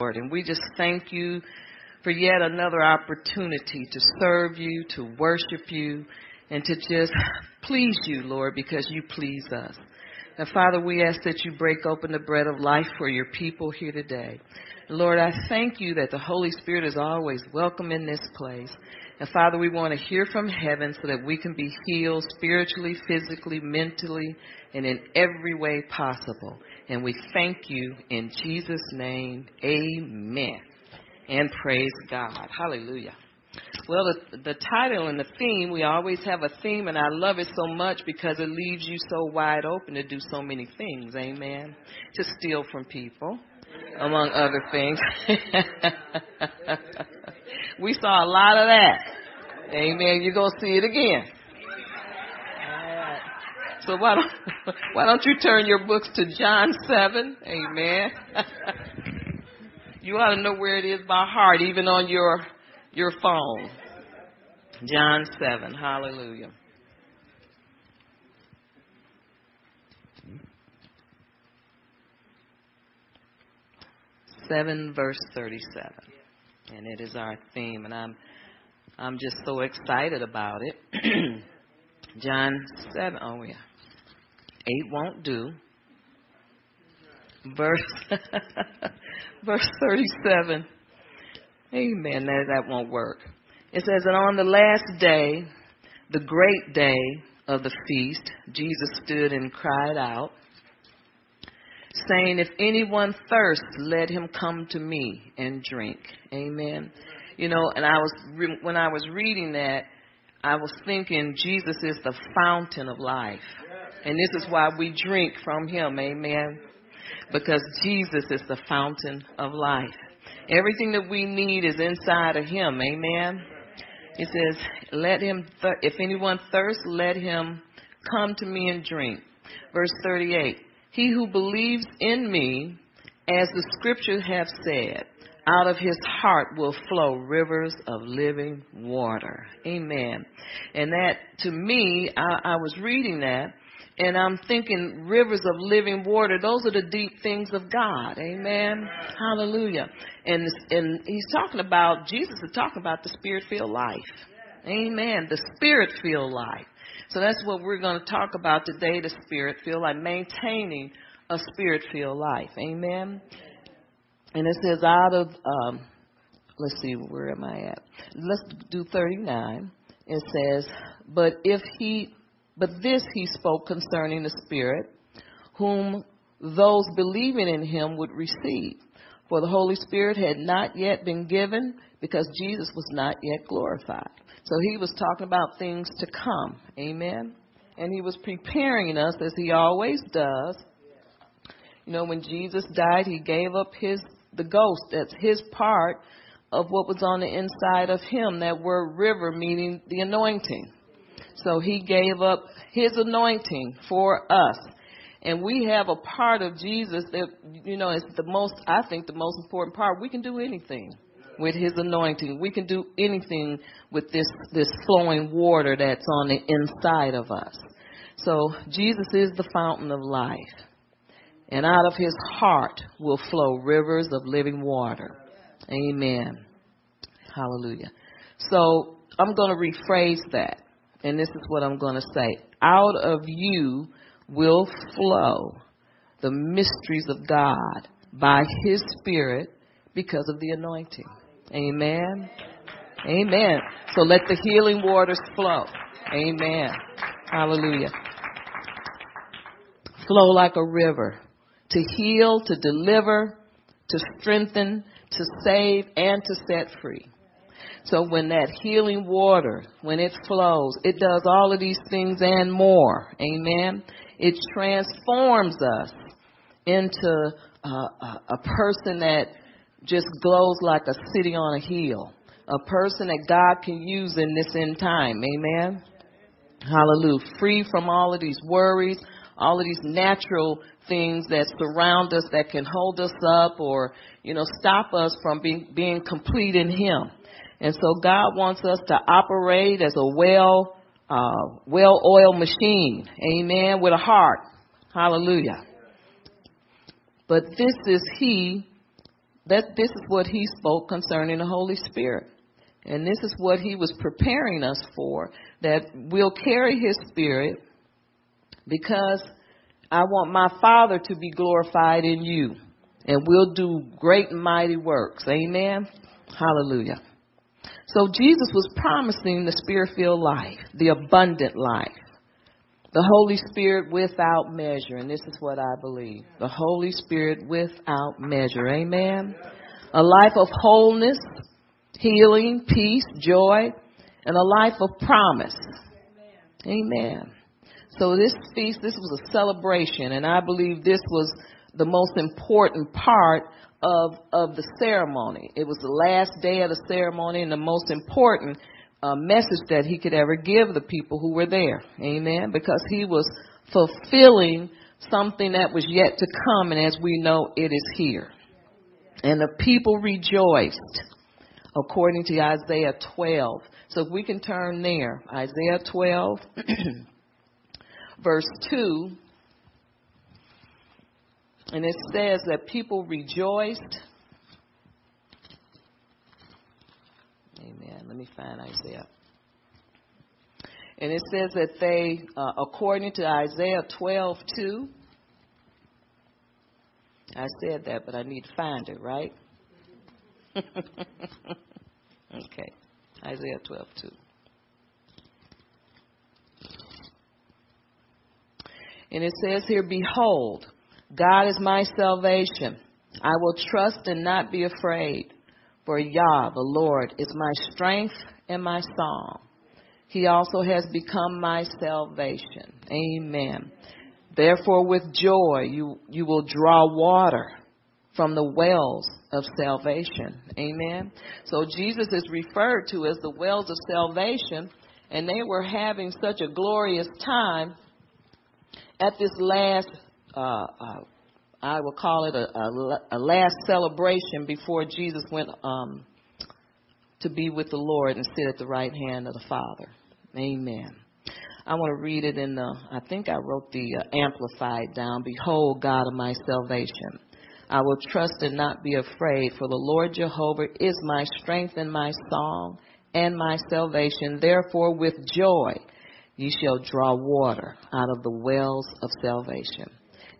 Lord. And we just thank you for yet another opportunity to serve you, to worship you, and to just please you, Lord, because you please us. And Father, we ask that you break open the bread of life for your people here today. Lord, I thank you that the Holy Spirit is always welcome in this place. And Father, we want to hear from heaven so that we can be healed spiritually, physically, mentally, and in every way possible. And we thank you in Jesus' name. Amen. And praise God. Hallelujah. Well, the, the title and the theme, we always have a theme, and I love it so much because it leaves you so wide open to do so many things. Amen. To steal from people, among other things. we saw a lot of that. Amen. You're going to see it again. So why don't, why don't you turn your books to John 7? Amen. you ought to know where it is by heart, even on your, your phone. John 7. Hallelujah. Seven verse thirty-seven, and it is our theme, and I'm I'm just so excited about it. John seven. Oh yeah. 8 won't do. Verse verse 37. Amen. That, that won't work. It says, And on the last day, the great day of the feast, Jesus stood and cried out, saying, If anyone thirsts, let him come to me and drink. Amen. You know, and I was when I was reading that, I was thinking Jesus is the fountain of life. And this is why we drink from him. Amen. Because Jesus is the fountain of life. Everything that we need is inside of him. Amen. It says, let him, if anyone thirsts, let him come to me and drink. Verse 38. He who believes in me, as the scriptures have said, out of his heart will flow rivers of living water. Amen. And that, to me, I, I was reading that, and I'm thinking rivers of living water, those are the deep things of God. Amen. Hallelujah. And, and he's talking about, Jesus is talking about the spirit filled life. Amen. The spirit filled life. So that's what we're going to talk about today, the spirit filled life, maintaining a spirit filled life. Amen. And it says out of, um, let's see, where am I at? Let's do 39. It says, but if he but this he spoke concerning the Spirit, whom those believing in him would receive. For the Holy Spirit had not yet been given because Jesus was not yet glorified. So he was talking about things to come. Amen. And he was preparing us as he always does. You know, when Jesus died, he gave up his the ghost. That's his part of what was on the inside of him. That word river meaning the anointing. So he gave up his anointing for us. And we have a part of Jesus that, you know, is the most, I think, the most important part. We can do anything with his anointing. We can do anything with this, this flowing water that's on the inside of us. So Jesus is the fountain of life. And out of his heart will flow rivers of living water. Amen. Hallelujah. So I'm going to rephrase that and this is what I'm going to say. Out of you will flow the mysteries of God by His Spirit because of the anointing. Amen. Amen. So let the healing waters flow. Amen. Hallelujah. Flow like a river to heal, to deliver, to strengthen, to save, and to set free. So when that healing water, when it flows, it does all of these things and more. Amen. It transforms us into a, a, a person that just glows like a city on a hill. A person that God can use in this end time. Amen. Hallelujah. Free from all of these worries, all of these natural things that surround us that can hold us up or, you know, stop us from being, being complete in Him. And so God wants us to operate as a well, uh, well-oiled machine. Amen. With a heart. Hallelujah. But this is He that this is what he spoke concerning the Holy Spirit. And this is what he was preparing us for that we'll carry his spirit because I want my Father to be glorified in you. And we'll do great and mighty works. Amen. Hallelujah. So Jesus was promising the spirit filled life, the abundant life, the Holy Spirit without measure. And this is what I believe the Holy Spirit without measure. Amen. A life of wholeness, healing, peace, joy, and a life of promise. Amen. So this feast, this was a celebration, and I believe this was the most important part of of the ceremony. It was the last day of the ceremony and the most important uh, message that he could ever give the people who were there. Amen. Because he was fulfilling something that was yet to come, and as we know, it is here. And the people rejoiced, according to Isaiah 12. So if we can turn there, Isaiah 12, verse 2. And it says that people rejoiced. Amen. Let me find Isaiah. And it says that they, uh, according to Isaiah 12 2, I said that, but I need to find it, right? okay. Isaiah 12 2. And it says here, Behold, God is my salvation. I will trust and not be afraid. For Yah, the Lord, is my strength and my song. He also has become my salvation. Amen. Therefore, with joy, you, you will draw water from the wells of salvation. Amen. So Jesus is referred to as the wells of salvation, and they were having such a glorious time at this last uh, uh, I will call it a, a, a, last celebration before Jesus went um, to be with the Lord and sit at the right hand of the Father. Amen. I want to read it in the, I think I wrote the uh, Amplified down. Behold, God of my salvation. I will trust and not be afraid, for the Lord Jehovah is my strength and my song and my salvation. Therefore, with joy, ye shall draw water out of the wells of salvation.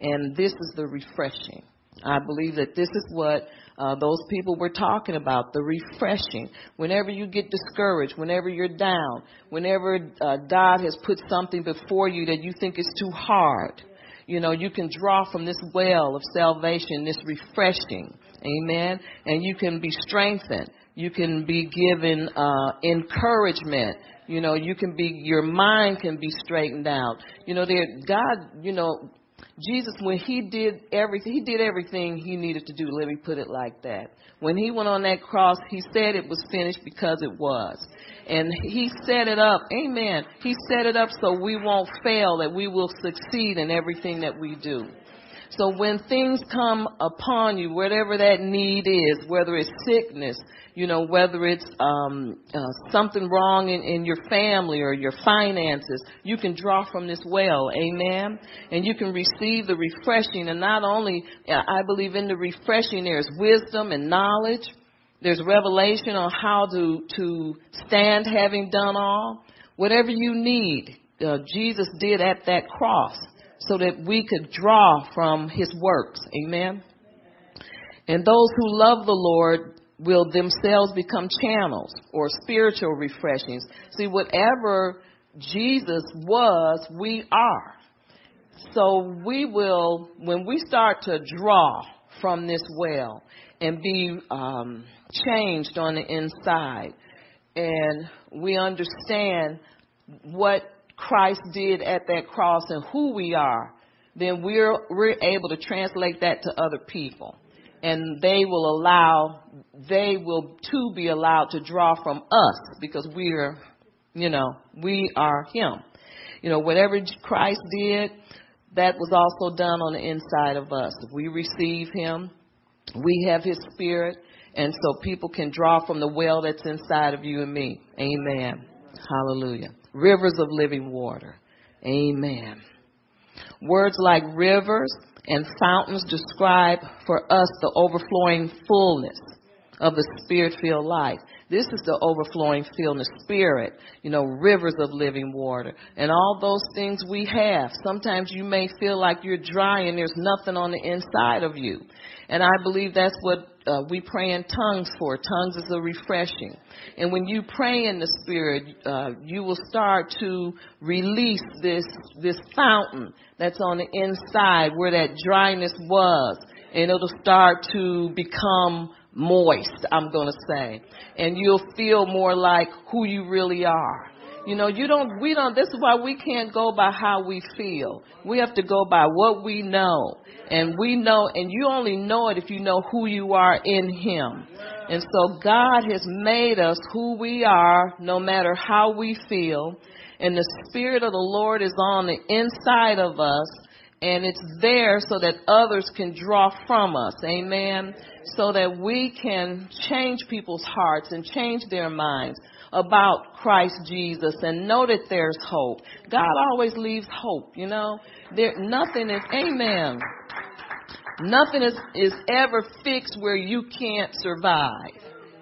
And this is the refreshing. I believe that this is what uh, those people were talking about the refreshing. Whenever you get discouraged, whenever you're down, whenever uh, God has put something before you that you think is too hard, you know, you can draw from this well of salvation, this refreshing. Amen. And you can be strengthened. You can be given uh, encouragement. You know, you can be, your mind can be straightened out. You know, there, God, you know, Jesus, when he did everything, he did everything he needed to do. Let me put it like that. When he went on that cross, he said it was finished because it was. And he set it up, amen. He set it up so we won't fail, that we will succeed in everything that we do. So when things come upon you, whatever that need is, whether it's sickness, you know, whether it's um, uh, something wrong in, in your family or your finances, you can draw from this well, amen. And you can receive the refreshing. And not only, I believe in the refreshing, there's wisdom and knowledge. There's revelation on how to to stand, having done all. Whatever you need, uh, Jesus did at that cross so that we could draw from his works. Amen. And those who love the Lord will themselves become channels or spiritual refreshings. See, whatever Jesus was, we are. So we will, when we start to draw from this well and be um, changed on the inside, and we understand what Christ did at that cross and who we are, then we're we're able to translate that to other people. And they will allow they will too be allowed to draw from us because we're you know, we are him. You know, whatever Christ did, that was also done on the inside of us. We receive him, we have his spirit, and so people can draw from the well that's inside of you and me. Amen. Hallelujah rivers of living water. Amen. Words like rivers and fountains describe for us the overflowing fullness of the spirit filled life. This is the overflowing fullness spirit, you know, rivers of living water and all those things we have. Sometimes you may feel like you're dry and there's nothing on the inside of you. And I believe that's what uh, we pray in tongues for. Tongues is a refreshing. And when you pray in the Spirit, uh, you will start to release this this fountain that's on the inside where that dryness was, and it'll start to become moist. I'm going to say, and you'll feel more like who you really are. You know, you don't, we don't, this is why we can't go by how we feel. We have to go by what we know. And we know, and you only know it if you know who you are in Him. And so God has made us who we are, no matter how we feel. And the Spirit of the Lord is on the inside of us, and it's there so that others can draw from us. Amen. So that we can change people's hearts and change their minds about Christ Jesus and know that there's hope. God always leaves hope, you know. There nothing is amen. Nothing is, is ever fixed where you can't survive.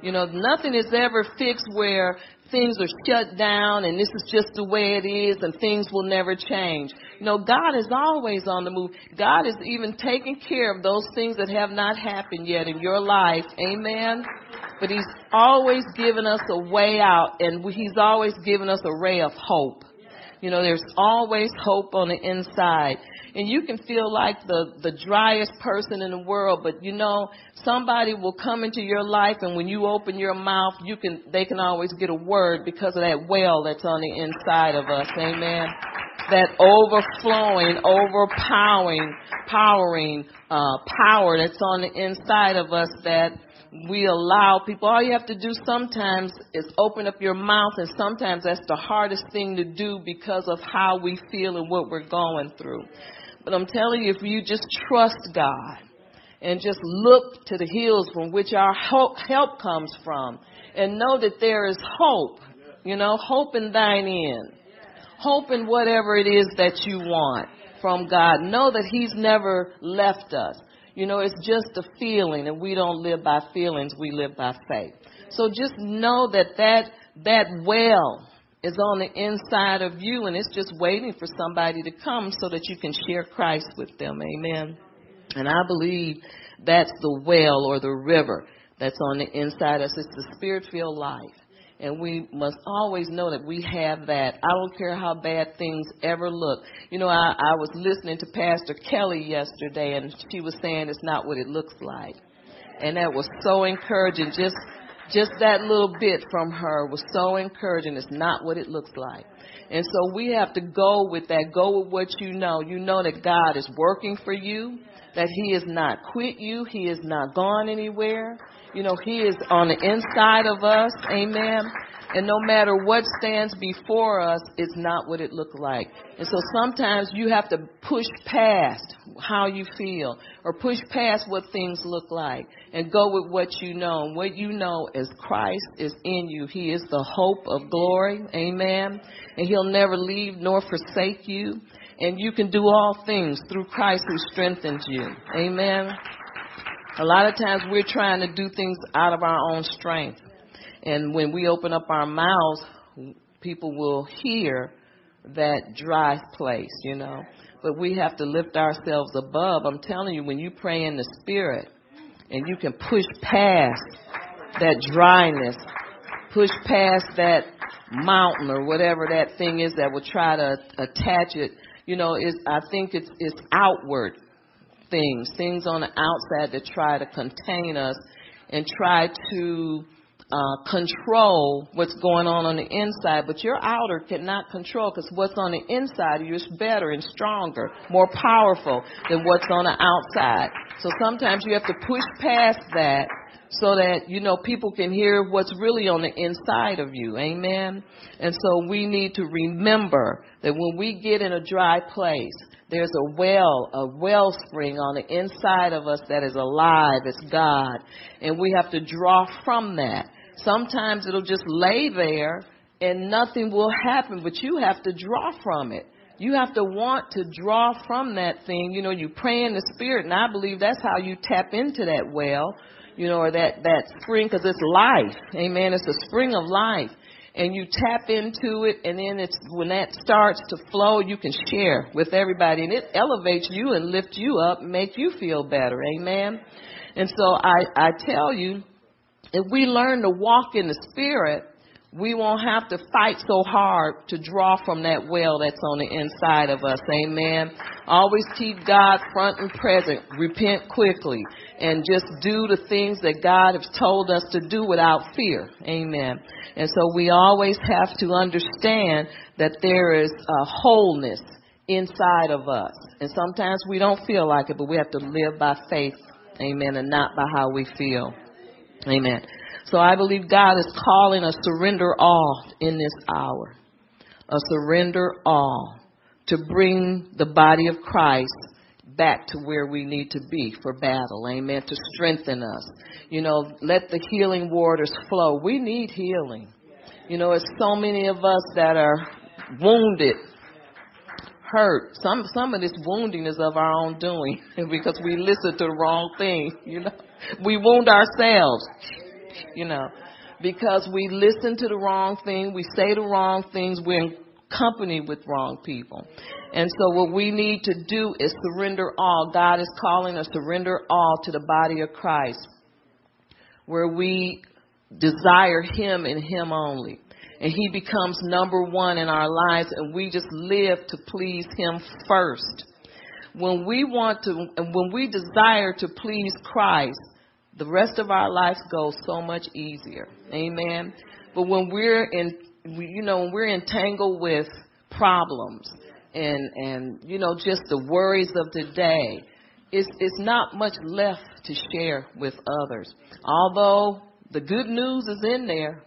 You know, nothing is ever fixed where things are shut down and this is just the way it is and things will never change. You know, God is always on the move. God is even taking care of those things that have not happened yet in your life. Amen. But He's always given us a way out and He's always given us a ray of hope. You know, there's always hope on the inside. And you can feel like the the driest person in the world but you know somebody will come into your life and when you open your mouth you can they can always get a word because of that well that's on the inside of us. Amen? That overflowing overpowering powering uh power that's on the inside of us that we allow people all you have to do sometimes is open up your mouth and sometimes that's the hardest thing to do because of how we feel and what we're going through but I'm telling you, if you just trust God and just look to the hills from which our help comes from and know that there is hope, you know, hope in thine end. Hope in whatever it is that you want from God. Know that He's never left us. You know, it's just a feeling and we don't live by feelings, we live by faith. So just know that that, that well is on the inside of you and it's just waiting for somebody to come so that you can share Christ with them. Amen. And I believe that's the well or the river that's on the inside of us. It's the spirit filled life. And we must always know that we have that. I don't care how bad things ever look. You know, I, I was listening to Pastor Kelly yesterday and she was saying it's not what it looks like. And that was so encouraging. Just just that little bit from her was so encouraging. It's not what it looks like. And so we have to go with that. Go with what you know. You know that God is working for you, that He has not quit you, He has not gone anywhere. You know, He is on the inside of us. Amen. And no matter what stands before us, it's not what it looked like. And so sometimes you have to push past how you feel or push past what things look like and go with what you know. And what you know is Christ is in you. He is the hope of glory. Amen. And he'll never leave nor forsake you. And you can do all things through Christ who strengthens you. Amen. A lot of times we're trying to do things out of our own strength. And when we open up our mouths, people will hear that dry place, you know. But we have to lift ourselves above. I'm telling you, when you pray in the Spirit and you can push past that dryness, push past that mountain or whatever that thing is that will try to attach it, you know, is I think it's it's outward things, things on the outside that try to contain us and try to uh, control what's going on on the inside, but your outer cannot control because what's on the inside of you is better and stronger, more powerful than what's on the outside. So sometimes you have to push past that so that you know people can hear what's really on the inside of you. Amen. And so we need to remember that when we get in a dry place, there's a well, a wellspring on the inside of us that is alive. It's God. And we have to draw from that. Sometimes it'll just lay there and nothing will happen, but you have to draw from it. You have to want to draw from that thing. You know, you pray in the spirit, and I believe that's how you tap into that well, you know, or that that spring, because it's life. Amen. It's a spring of life, and you tap into it, and then it's when that starts to flow, you can share with everybody, and it elevates you and lifts you up, make you feel better. Amen. And so I I tell you, if we learn to walk in the spirit we won't have to fight so hard to draw from that well that's on the inside of us. Amen. Always keep God front and present. Repent quickly and just do the things that God has told us to do without fear. Amen. And so we always have to understand that there is a wholeness inside of us. And sometimes we don't feel like it, but we have to live by faith. Amen. And not by how we feel. Amen. So I believe God is calling a surrender all in this hour. A surrender all to bring the body of Christ back to where we need to be for battle. Amen. To strengthen us. You know, let the healing waters flow. We need healing. You know, it's so many of us that are wounded, hurt. Some some of this wounding is of our own doing because we listen to the wrong thing. You know, we wound ourselves you know, because we listen to the wrong thing, we say the wrong things, we're in company with wrong people. And so what we need to do is surrender all. God is calling us to surrender all to the body of Christ, where we desire Him and Him only. And He becomes number one in our lives, and we just live to please Him first. When we want to, and when we desire to please Christ, the rest of our lives goes so much easier. Amen. But when we're in, you know, when we're entangled with problems and and you know just the worries of today, it's it's not much left to share with others. Although the good news is in there,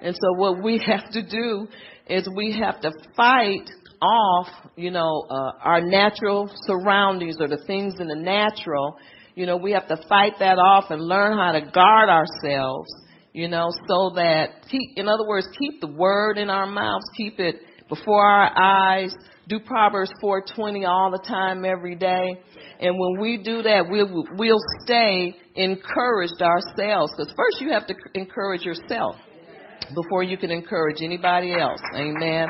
and so what we have to do is we have to fight off, you know, uh, our natural surroundings or the things in the natural. You know, we have to fight that off and learn how to guard ourselves, you know, so that keep, in other words, keep the word in our mouths, keep it before our eyes, do Proverbs 4:20 all the time every day. And when we do that, we'll we'll stay encouraged ourselves cuz first you have to encourage yourself before you can encourage anybody else. Amen.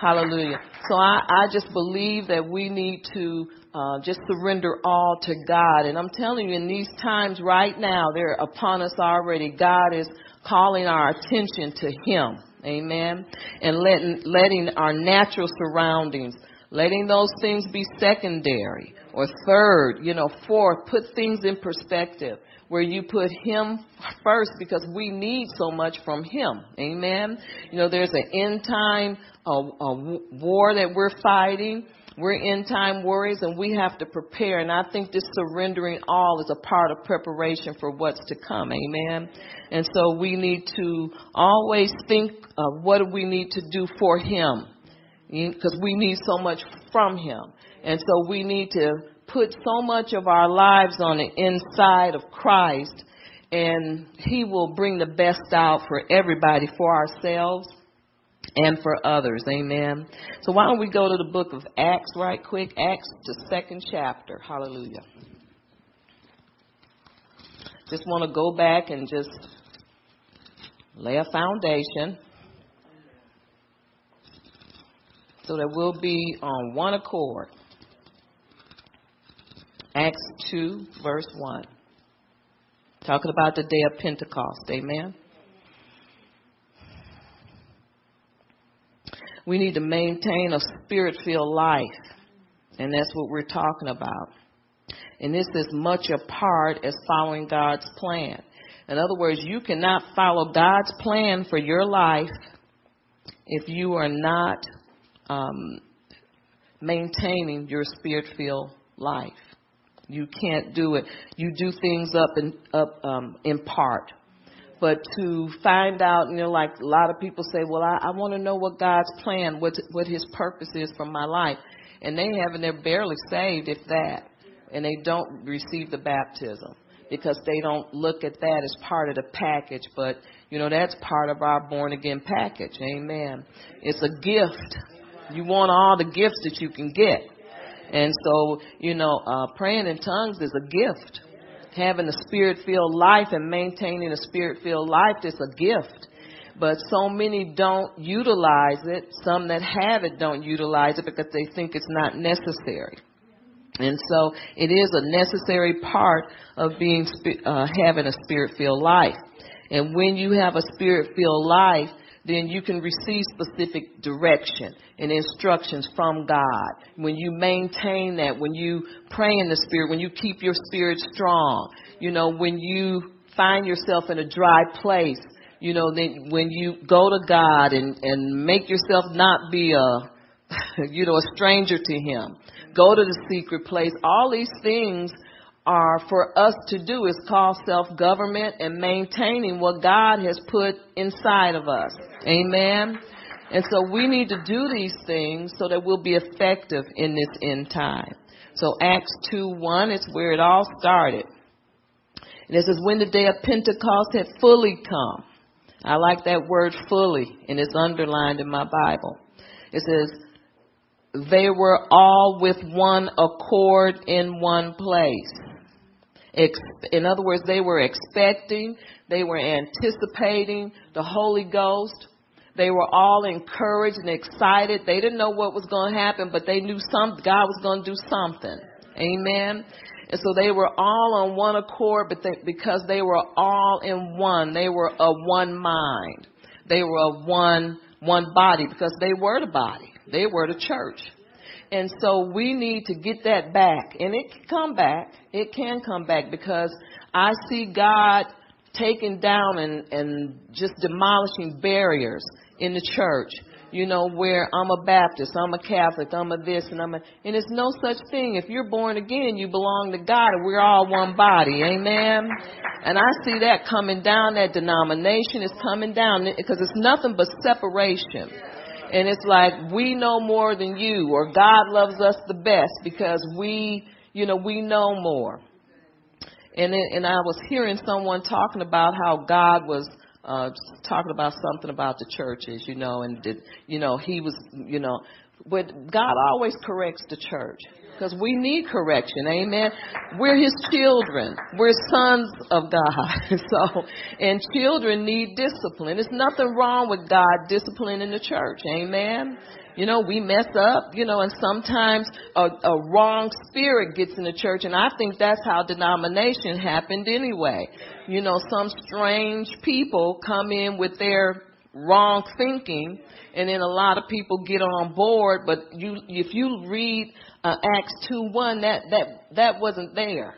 Hallelujah. So I I just believe that we need to uh, just surrender all to God. And I'm telling you, in these times right now, they're upon us already. God is calling our attention to Him. Amen. And letting, letting our natural surroundings, letting those things be secondary or third, you know, fourth, put things in perspective where you put Him first because we need so much from Him. Amen. You know, there's an end time a, a war that we're fighting we're in time worries and we have to prepare. And I think this surrendering all is a part of preparation for what's to come. Amen. And so we need to always think of what do we need to do for Him. Because we need so much from Him. And so we need to put so much of our lives on the inside of Christ and He will bring the best out for everybody, for ourselves and for others. Amen. So why don't we go to the book of Acts right quick? Acts, the second chapter. Hallelujah. Just want to go back and just lay a foundation so that we'll be on one accord. Acts 2, verse 1. Talking about the day of Pentecost. Amen. We need to maintain a spirit filled life. And that's what we're talking about. And this is much a part as following God's plan. In other words, you cannot follow God's plan for your life if you are not um, maintaining your spirit filled life. You can't do it. You do things up in up um, in part but to find out, you know, like a lot of people say, well, I, I want to know what God's plan, what what His purpose is for my life, and they haven't, they're barely saved, if that, and they don't receive the baptism because they don't look at that as part of the package, but you know that's part of our born again package. Amen. It's a gift. You want all the gifts that you can get. And so, you know, uh, praying in tongues is a gift. Having a spirit filled life and maintaining a spirit filled life is a gift. But so many don't utilize it. Some that have it don't utilize it because they think it's not necessary. And so it is a necessary part of being uh, having a spirit filled life. And when you have a spirit filled life, then you can receive specific direction and instructions from God. When you maintain that, when you pray in the Spirit, when you keep your spirit strong, you know, when you find yourself in a dry place, you know, then when you go to God and, and make yourself not be a, you know, a stranger to Him, go to the secret place, all these things are for us to do is call self-government and maintaining what God has put inside of us. Amen. And so we need to do these things so that we'll be effective in this end time. So Acts 2 1 is where it all started. And it says, when the day of Pentecost had fully come. I like that word fully, and it's underlined in my Bible. It says, they were all with one accord in one place. In other words, they were expecting, they were anticipating the Holy Ghost. They were all encouraged and excited. They didn't know what was going to happen, but they knew some God was going to do something. Amen. And so they were all on one accord, but they, because they were all in one, they were a one mind. They were a one one body because they were the body. They were the church. And so we need to get that back. And it can come back. It can come back because I see God taking down and, and just demolishing barriers in the church. You know, where I'm a Baptist, I'm a Catholic, I'm a this, and I'm a, and it's no such thing. If you're born again, you belong to God, and we're all one body. Amen. And I see that coming down. That denomination is coming down because it's nothing but separation. And it's like we know more than you, or God loves us the best because we, you know, we know more. And it, and I was hearing someone talking about how God was uh talking about something about the churches, you know, and did, you know, he was, you know, but God always corrects the church because we need correction. Amen. We're His children. We're sons of God. so, and children need discipline. There's nothing wrong with God disciplining the church. Amen. You know, we mess up, you know, and sometimes a, a wrong spirit gets in the church, and I think that's how denomination happened anyway. You know, some strange people come in with their wrong thinking, and then a lot of people get on board. But you, if you read uh, Acts two one, that that that wasn't there.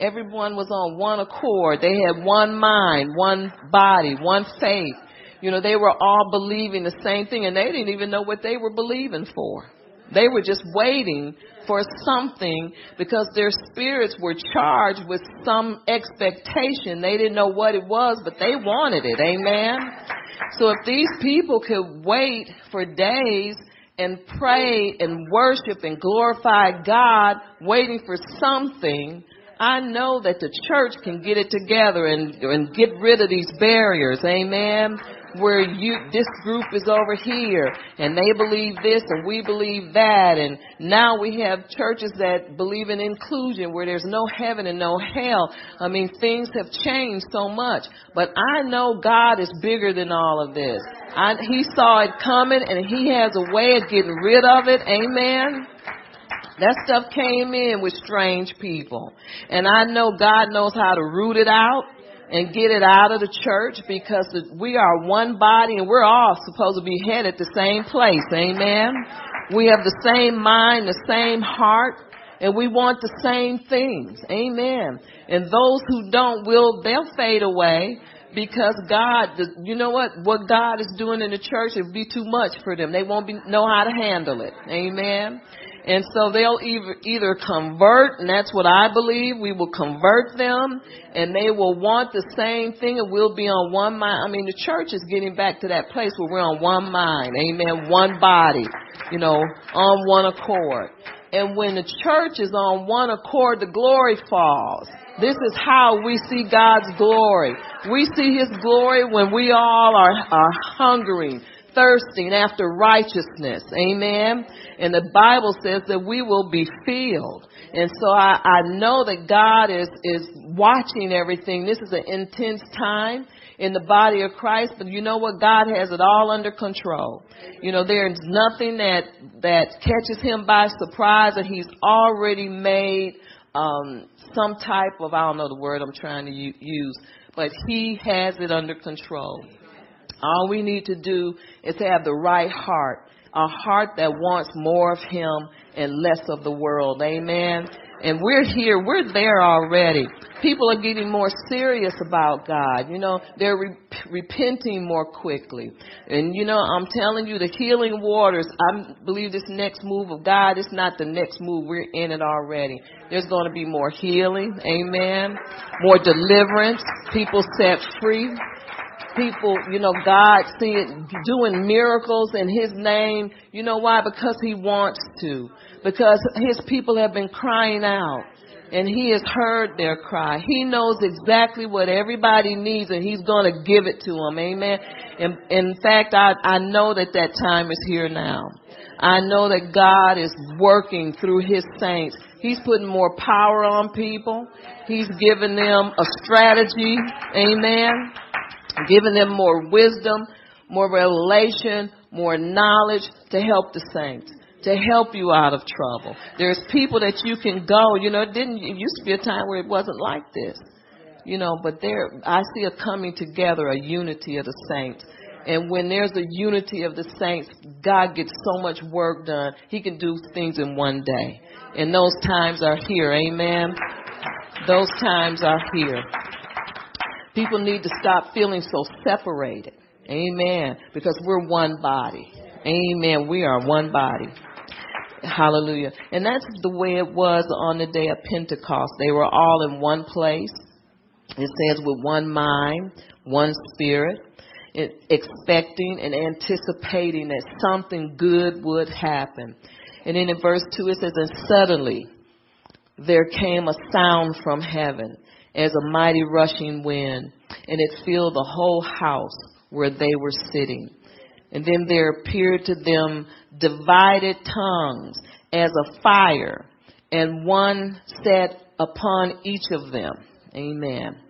Everyone was on one accord. They had one mind, one body, one faith. You know, they were all believing the same thing and they didn't even know what they were believing for. They were just waiting for something because their spirits were charged with some expectation. They didn't know what it was, but they wanted it. Amen. So if these people could wait for days and pray and worship and glorify God, waiting for something, I know that the church can get it together and, and get rid of these barriers. Amen where you this group is over here and they believe this and we believe that and now we have churches that believe in inclusion where there's no heaven and no hell. I mean things have changed so much, but I know God is bigger than all of this. I, he saw it coming and he has a way of getting rid of it. Amen. That stuff came in with strange people. And I know God knows how to root it out and get it out of the church because we are one body and we're all supposed to be headed the same place. Amen. We have the same mind, the same heart, and we want the same things. Amen. And those who don't will, they'll fade away because God, you know what, what God is doing in the church, it will be too much for them. They won't be, know how to handle it. Amen. And so they'll either, convert, and that's what I believe, we will convert them, and they will want the same thing, and we'll be on one mind. I mean, the church is getting back to that place where we're on one mind, amen, one body, you know, on one accord. And when the church is on one accord, the glory falls. This is how we see God's glory. We see His glory when we all are, are hungering thirsting after righteousness. Amen. And the Bible says that we will be filled. And so I, I know that God is, is watching everything. This is an intense time in the body of Christ, but you know what? God has it all under control. You know, there's nothing that, that catches him by surprise and he's already made, um, some type of, I don't know the word I'm trying to use, but he has it under control. All we need to do is to have the right heart, a heart that wants more of him and less of the world. Amen. And we're here, we're there already. People are getting more serious about God. You know, they're re- repenting more quickly. And you know, I'm telling you, the healing waters, I believe this next move of God is not the next move. We're in it already. There's going to be more healing. Amen. More deliverance. People set free people, you know, God seeing, doing miracles in His name. You know why? Because He wants to. Because His people have been crying out. And He has heard their cry. He knows exactly what everybody needs and He's going to give it to them. Amen. And in fact, I, I know that that time is here now. I know that God is working through His saints. He's putting more power on people. He's giving them a strategy. Amen giving them more wisdom, more revelation, more knowledge to help the saints, to help you out of trouble. There's people that you can go. You know, it didn't. It used to be a time where it wasn't like this. You know, but there, I see a coming together, a unity of the saints. And when there's a unity of the saints, God gets so much work done. He can do things in one day. And those times are here. Amen. Those times are here. People need to stop feeling so separated. Amen. Because we're one body. Amen. We are one body. Hallelujah. And that's the way it was on the day of Pentecost. They were all in one place. It says with one mind, one spirit, expecting and anticipating that something good would happen. And then in verse 2 it says, And suddenly there came a sound from heaven as a mighty rushing wind, and it filled the whole house where they were sitting. And then there appeared to them divided tongues as a fire, and one sat upon each of them. Amen.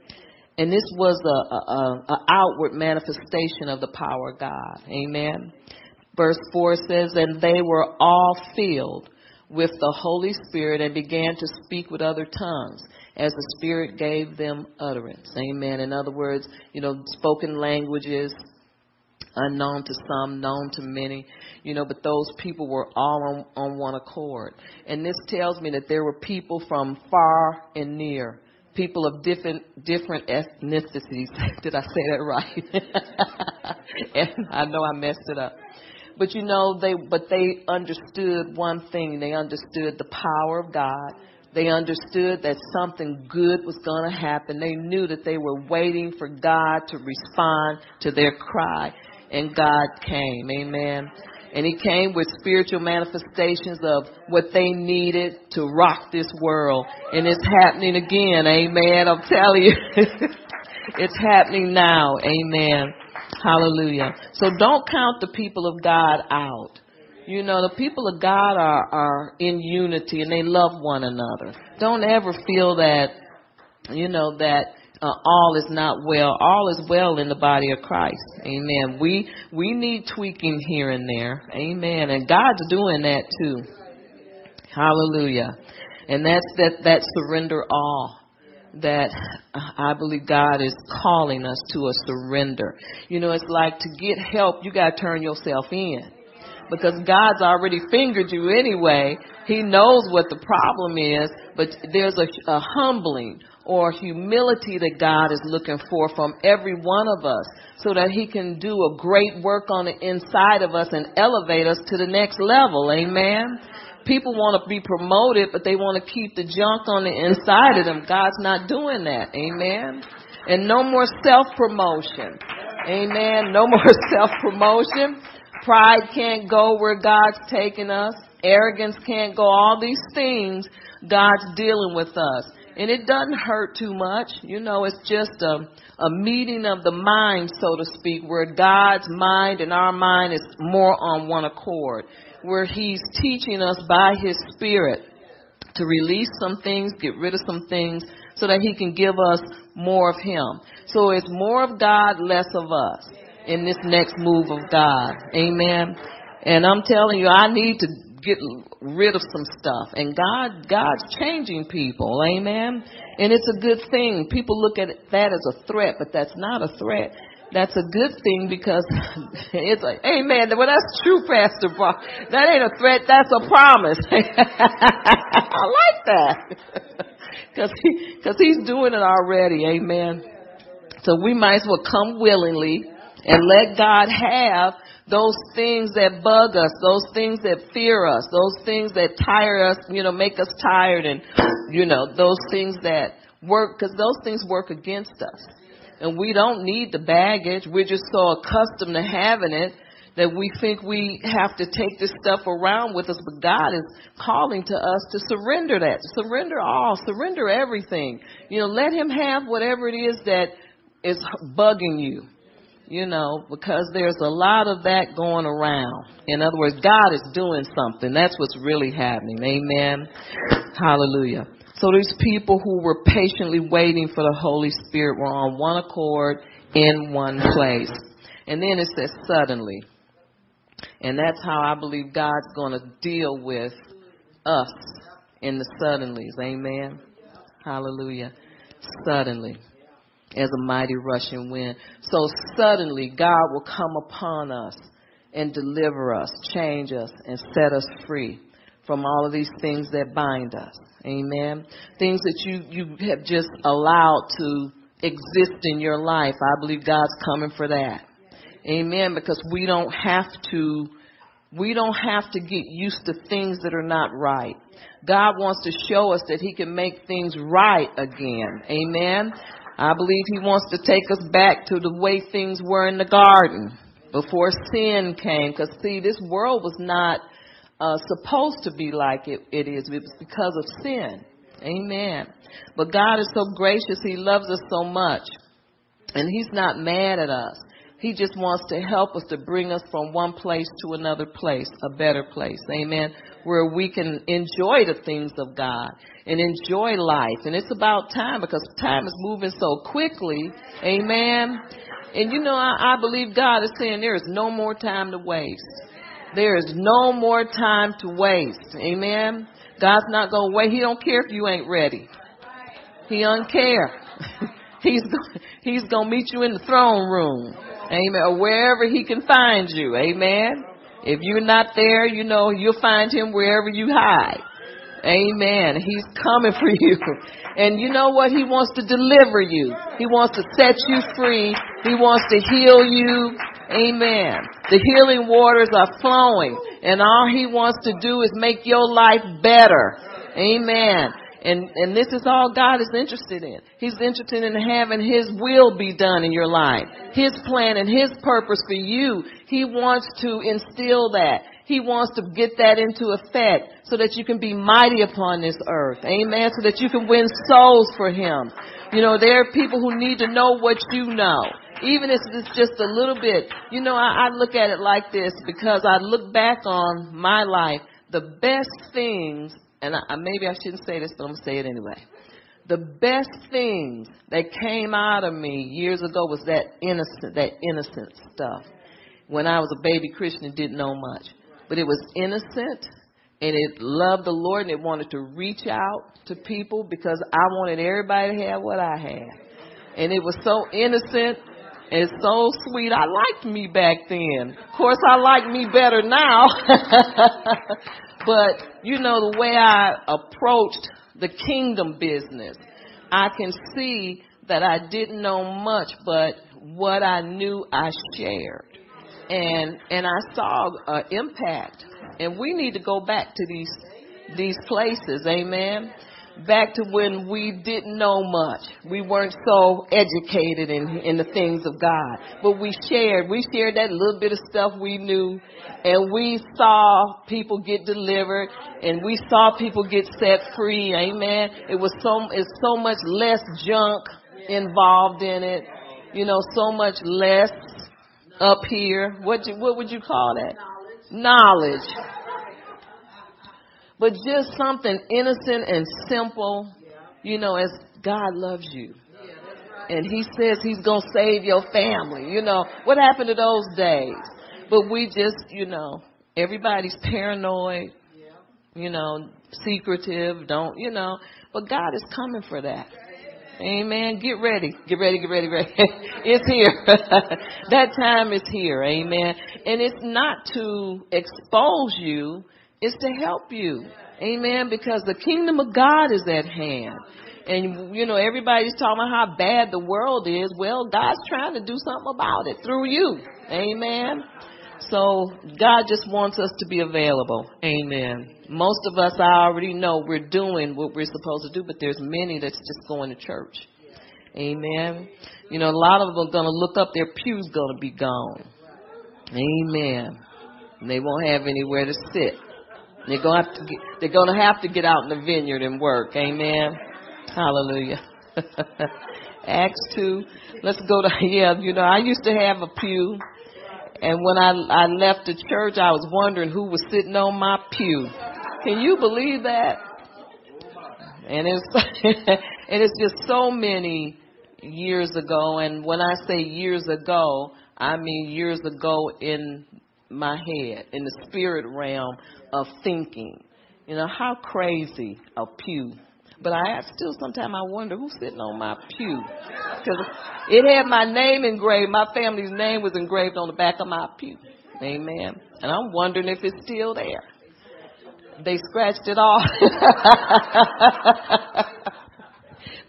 And this was a, a, a, outward manifestation of the power of God. Amen. Verse 4 says, And they were all filled with the Holy Spirit and began to speak with other tongues as the Spirit gave them utterance. Amen. In other words, you know, spoken languages, unknown to some, known to many, you know, but those people were all on, on one accord. And this tells me that there were people from far and near, people of different different ethnicities. Did I say that right? and I know I messed it up. But you know, they but they understood one thing. They understood the power of God they understood that something good was going to happen. They knew that they were waiting for God to respond to their cry. And God came. Amen. And He came with spiritual manifestations of what they needed to rock this world. And it's happening again. Amen. I'm telling you. it's happening now. Amen. Hallelujah. So don't count the people of God out. You know, the people of God are, are in unity and they love one another. Don't ever feel that, you know, that uh, all is not well. All is well in the body of Christ. Amen. We, we need tweaking here and there. Amen. And God's doing that too. Hallelujah. And that's that, that surrender all that I believe God is calling us to a surrender. You know, it's like to get help, you got to turn yourself in because God's already fingered you anyway. He knows what the problem is, but there's a, a humbling or humility that God is looking for from every one of us so that he can do a great work on the inside of us and elevate us to the next level. Amen. People want to be promoted, but they want to keep the junk on the inside of them. God's not doing that. Amen. And no more self promotion. Amen. No more self promotion. Pride can't go where God's taking us. Arrogance can't go. All these things, God's dealing with us. And it doesn't hurt too much. You know, it's just a, a meeting of the mind, so to speak, where God's mind and our mind is more on one accord, where He's teaching us by His Spirit to release some things, get rid of some things, so that He can give us more of Him. So it's more of God, less of us in this next move of God. Amen. And I'm telling you, I need to get rid of some stuff. And God, God's changing people. Amen. And it's a good thing. People look at that as a threat, but that's not a threat. That's a good thing because it's like, amen. Well, that's true, Pastor Brock. That ain't a threat. That's a promise. I like that. Cause he, cause he's doing it already. Amen. So we might as well come willingly and let God have those things that bug us, those things that fear us, those things that tire us, you know, make us tired and, you know, those things that work, cause those things work against us. And we don't need the baggage. We're just so accustomed to having it that we think we have to take this stuff around with us, but God is calling to us to surrender that, surrender all, surrender everything. You know, let Him have whatever it is that is bugging you you know, because there's a lot of that going around. In other words, God is doing something. That's what's really happening. Amen. Hallelujah. So these people who were patiently waiting for the Holy Spirit were on one accord in one place. And then it says suddenly. And that's how I believe God's going to deal with us in the suddenlies. Amen. Hallelujah. Suddenly as a mighty rushing wind. So suddenly God will come upon us and deliver us, change us, and set us free from all of these things that bind us. Amen. Things that you, you have just allowed to exist in your life. I believe God's coming for that. Amen. Because we don't have to, we don't have to get used to things that are not right. God wants to show us that He can make things right again. Amen. I believe he wants to take us back to the way things were in the garden before sin came. Because, see, this world was not uh, supposed to be like it, it is. It was because of sin. Amen. But God is so gracious. He loves us so much. And He's not mad at us. He just wants to help us to bring us from one place to another place, a better place. Amen. Where we can enjoy the things of God and enjoy life. And it's about time because time is moving so quickly. Amen. And you know, I, I believe God is saying there is no more time to waste. There is no more time to waste. Amen. God's not going to wait. He don't care if you ain't ready. He don't care. he's he's going to meet you in the throne room. Amen. Or wherever he can find you. Amen. If you're not there, you know, you'll find him wherever you hide. Amen. He's coming for you. And you know what? He wants to deliver you. He wants to set you free. He wants to heal you. Amen. The healing waters are flowing and all he wants to do is make your life better. Amen. And, and this is all God is interested in. He's interested in having His will be done in your life. His plan and His purpose for you. He wants to instill that. He wants to get that into effect so that you can be mighty upon this earth. Amen. So that you can win souls for Him. You know, there are people who need to know what you know. Even if it's just a little bit. You know, I, I look at it like this because I look back on my life. The best things and I, maybe I shouldn't say this, but I'm going to say it anyway. The best things that came out of me years ago was that innocent, that innocent stuff. When I was a baby Christian and didn't know much. But it was innocent and it loved the Lord and it wanted to reach out to people because I wanted everybody to have what I had. And it was so innocent and so sweet. I liked me back then. Of course, I like me better now. But, you know, the way I approached the kingdom business, I can see that I didn't know much, but what I knew I shared. And, and I saw an impact. And we need to go back to these, these places. Amen. Back to when we didn't know much. We weren't so educated in in the things of God. But we shared. We shared that little bit of stuff we knew and we saw people get delivered and we saw people get set free. Amen. It was so it's so much less junk involved in it. You know, so much less up here. What you, what would you call that? Knowledge. Knowledge but just something innocent and simple, you know, as God loves you. And he says he's going to save your family. You know, what happened to those days? But we just, you know, everybody's paranoid, you know, secretive, don't, you know, but God is coming for that. Amen. Get ready. Get ready, get ready, ready. it's here. that time is here. Amen. And it's not to expose you, it's to help you. Amen. Because the kingdom of God is at hand. And, you know, everybody's talking about how bad the world is. Well, God's trying to do something about it through you. Amen. So God just wants us to be available. Amen. Most of us, I already know we're doing what we're supposed to do, but there's many that's just going to church. Amen. You know, a lot of them are going to look up, their pew's going to be gone. Amen. And they won't have anywhere to sit. They're to have to get, they're to have to get out in the vineyard and work. Amen. Hallelujah. Acts 2. Let's go to, yeah, you know, I used to have a pew. And when I, I left the church, I was wondering who was sitting on my pew. Can you believe that? And it's, and it's just so many years ago. And when I say years ago, I mean years ago in my head, in the spirit realm of thinking. You know, how crazy a pew. But I still sometimes I wonder who's sitting on my pew. Because it had my name engraved, my family's name was engraved on the back of my pew. Amen. And I'm wondering if it's still there. They scratched it off.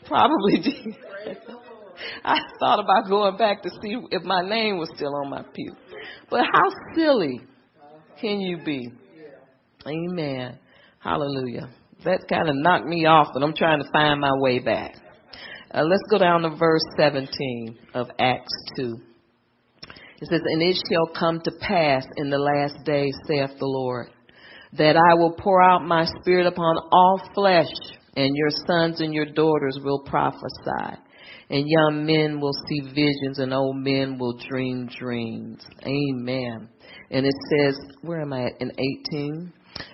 Probably. I thought about going back to see if my name was still on my pew. But how silly can you be? Amen. Hallelujah. That kind of knocked me off, but I'm trying to find my way back. Uh, let's go down to verse 17 of Acts 2. It says, And it shall come to pass in the last days, saith the Lord, that I will pour out my spirit upon all flesh, and your sons and your daughters will prophesy, and young men will see visions, and old men will dream dreams. Amen. And it says, where am I at? In 18?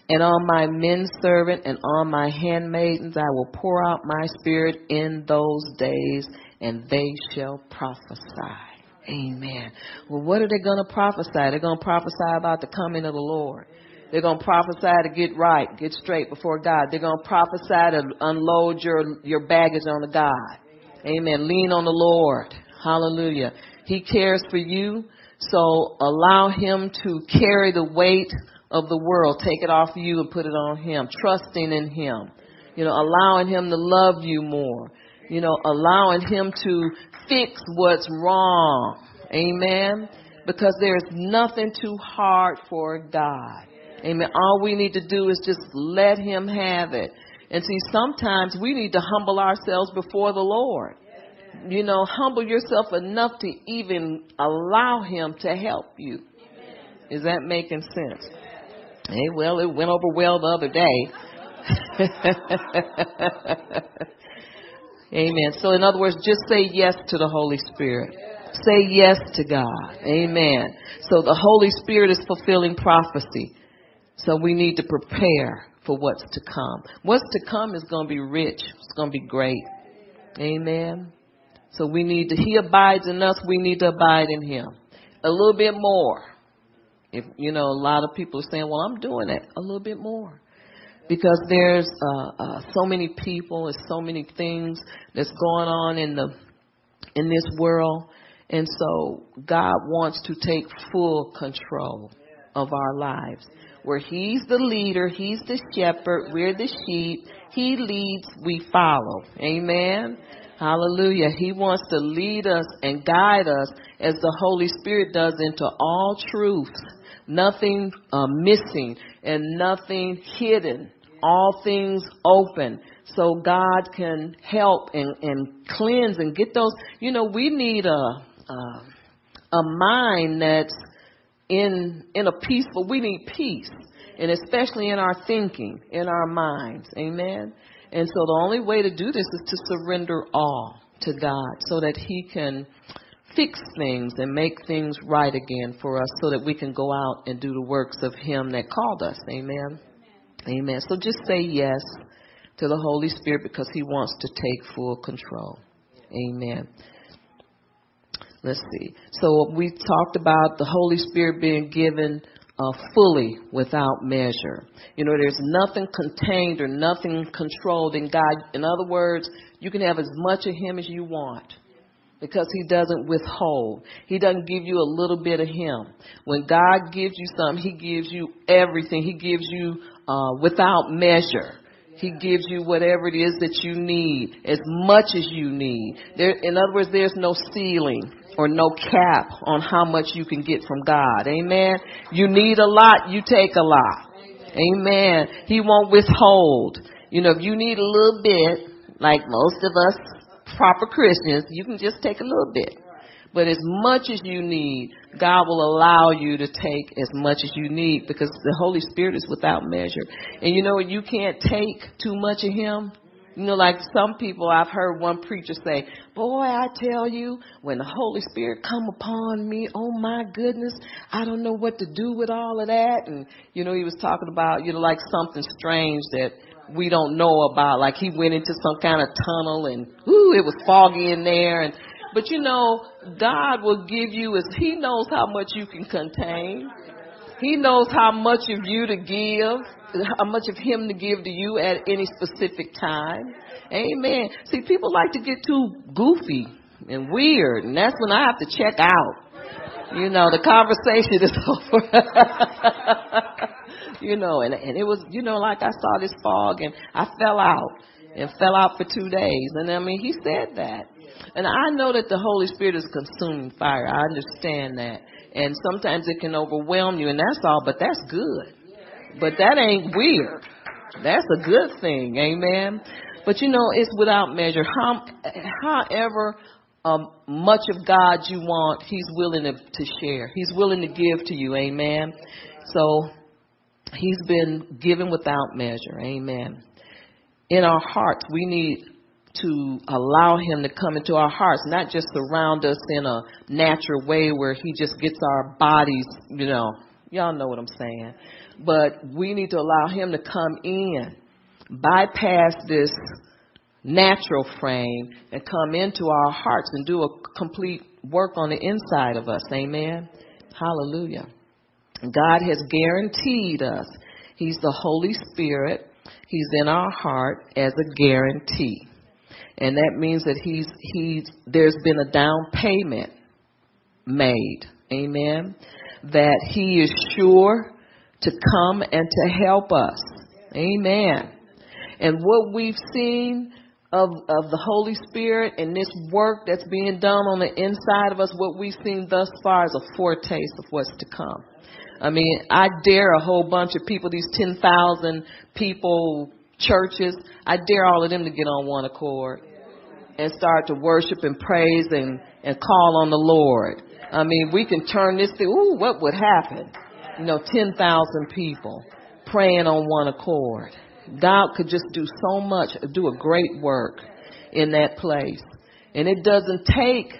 And on my men servant and on my handmaidens I will pour out my spirit in those days, and they shall prophesy. Amen. Well, what are they going to prophesy? They're going to prophesy about the coming of the Lord. They're going to prophesy to get right, get straight before God. They're going to prophesy to unload your, your baggage on the God. Amen. Lean on the Lord. Hallelujah. He cares for you. So allow him to carry the weight of the world. Take it off you and put it on him. Trusting in him. You know, allowing him to love you more. You know, allowing him to fix what's wrong. Amen. Because there's nothing too hard for God. Amen. All we need to do is just let him have it. And see, sometimes we need to humble ourselves before the Lord. You know, humble yourself enough to even allow him to help you. Is that making sense? Hey, well, it went over well the other day. Amen. So, in other words, just say yes to the Holy Spirit. Say yes to God. Amen. So, the Holy Spirit is fulfilling prophecy. So, we need to prepare for what's to come. What's to come is going to be rich, it's going to be great. Amen. So, we need to, He abides in us, we need to abide in Him. A little bit more. If you know, a lot of people are saying, "Well, I'm doing it a little bit more," because there's uh, uh, so many people, and so many things that's going on in the in this world, and so God wants to take full control of our lives. Where He's the leader, He's the shepherd, we're the sheep. He leads, we follow. Amen. Hallelujah. He wants to lead us and guide us as the Holy Spirit does into all truth nothing uh, missing and nothing hidden. All things open. so God can help and, and cleanse and get those. You know, we need a, a a mind that's in in a peaceful. We need peace, and especially in our thinking, in our minds. Amen. And so the only way to do this is to surrender all to God, so that He can fix things and make things right again for us, so that we can go out and do the works of Him that called us. Amen. Amen. So just say yes to the Holy Spirit because He wants to take full control. Amen. Let's see. So we talked about the Holy Spirit being given uh, fully without measure. You know, there's nothing contained or nothing controlled in God. In other words, you can have as much of Him as you want because He doesn't withhold. He doesn't give you a little bit of Him. When God gives you something, He gives you everything. He gives you uh, without measure. He gives you whatever it is that you need, as much as you need. There, in other words, there's no ceiling or no cap on how much you can get from God. Amen. You need a lot, you take a lot. Amen. He won't withhold. You know, if you need a little bit, like most of us proper Christians, you can just take a little bit. But as much as you need, God will allow you to take as much as you need because the Holy Spirit is without measure. And you know, you can't take too much of Him. You know, like some people I've heard one preacher say, boy, I tell you, when the Holy Spirit come upon me, oh my goodness, I don't know what to do with all of that. And, you know, he was talking about, you know, like something strange that we don't know about. Like he went into some kind of tunnel and, ooh, it was foggy in there. And, but you know, God will give you as He knows how much you can contain. He knows how much of you to give, how much of Him to give to you at any specific time. Amen. See, people like to get too goofy and weird, and that's when I have to check out. You know, the conversation is over. you know, and and it was, you know, like I saw this fog and I fell out and fell out for two days. And I mean, he said that. And I know that the Holy Spirit is consuming fire. I understand that. And sometimes it can overwhelm you, and that's all, but that's good. But that ain't weird. That's a good thing. Amen. But you know, it's without measure. How, however um, much of God you want, He's willing to, to share. He's willing to give to you. Amen. So He's been given without measure. Amen. In our hearts, we need to allow him to come into our hearts, not just surround us in a natural way where he just gets our bodies, you know, y'all know what I'm saying. But we need to allow him to come in, bypass this natural frame and come into our hearts and do a complete work on the inside of us. Amen. Hallelujah. God has guaranteed us. He's the Holy Spirit. He's in our heart as a guarantee and that means that he's he's there's been a down payment made amen that he is sure to come and to help us amen. And what we've seen of of the holy spirit and this work that's being done on the inside of us what we've seen thus far is a foretaste of what's to come. I mean, I dare a whole bunch of people, these 10,000 people, churches, I dare all of them to get on one accord and start to worship and praise and, and call on the Lord. I mean, we can turn this to, ooh, what would happen? You know, 10,000 people praying on one accord. God could just do so much, do a great work in that place. And it doesn't take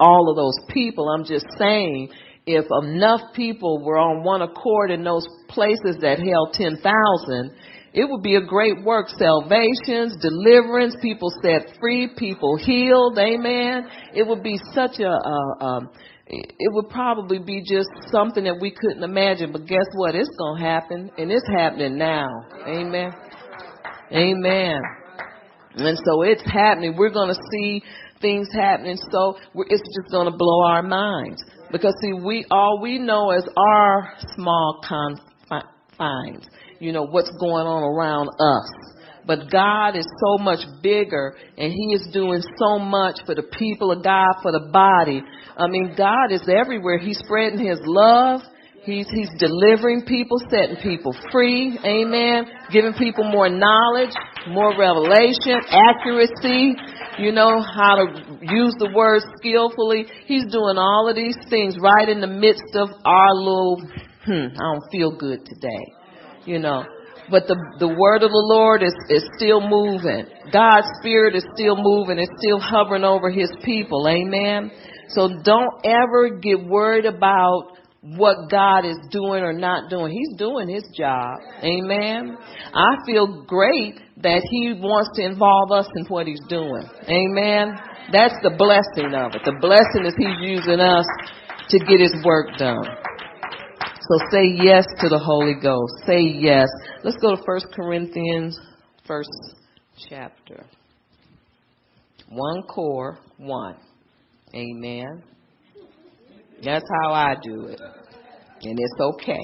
all of those people. I'm just saying, if enough people were on one accord in those places that held 10,000, it would be a great work. Salvations, deliverance, people set free, people healed. Amen. It would be such a, a, a it would probably be just something that we couldn't imagine. But guess what? It's going to happen and it's happening now. Amen. Amen. And so it's happening. We're going to see things happening. So it's just going to blow our minds because see, we all we know is our small confines you know, what's going on around us. But God is so much bigger and He is doing so much for the people of God, for the body. I mean, God is everywhere. He's spreading His love. He's, he's delivering people, setting people free. Amen. Giving people more knowledge, more revelation, accuracy. You know how to use the word skillfully. He's doing all of these things right in the midst of our little, hmm, I don't feel good today. You know, but the the word of the Lord is is still moving. God's spirit is still moving. It's still hovering over His people. Amen. So don't ever get worried about what God is doing or not doing. He's doing his job. Amen. I feel great that he wants to involve us in what he's doing. Amen. That's the blessing of it. The blessing is he's using us to get his work done. So say yes to the Holy Ghost. Say yes. Let's go to 1 Corinthians, first chapter. One core, one. Amen. That's how I do it. And it's okay.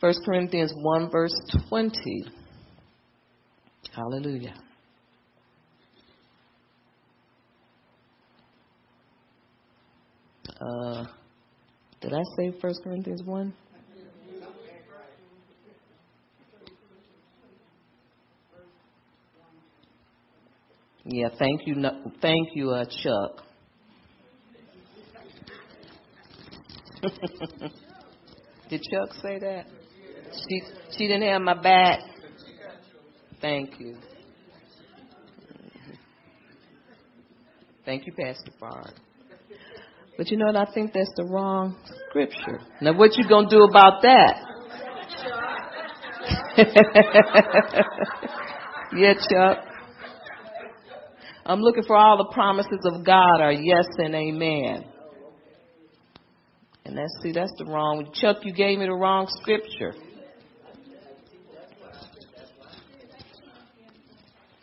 1 Corinthians 1, verse 20. Hallelujah. Uh, did I say 1 Corinthians 1? Yeah, thank you, thank you, uh, Chuck. Did Chuck say that? She she didn't have my back. Thank you. Thank you, Pastor Bard. But you know what? I think that's the wrong scripture. Now, what you gonna do about that? yeah, Chuck. I'm looking for all the promises of God are yes and amen. And that's see, that's the wrong. Chuck, you gave me the wrong scripture.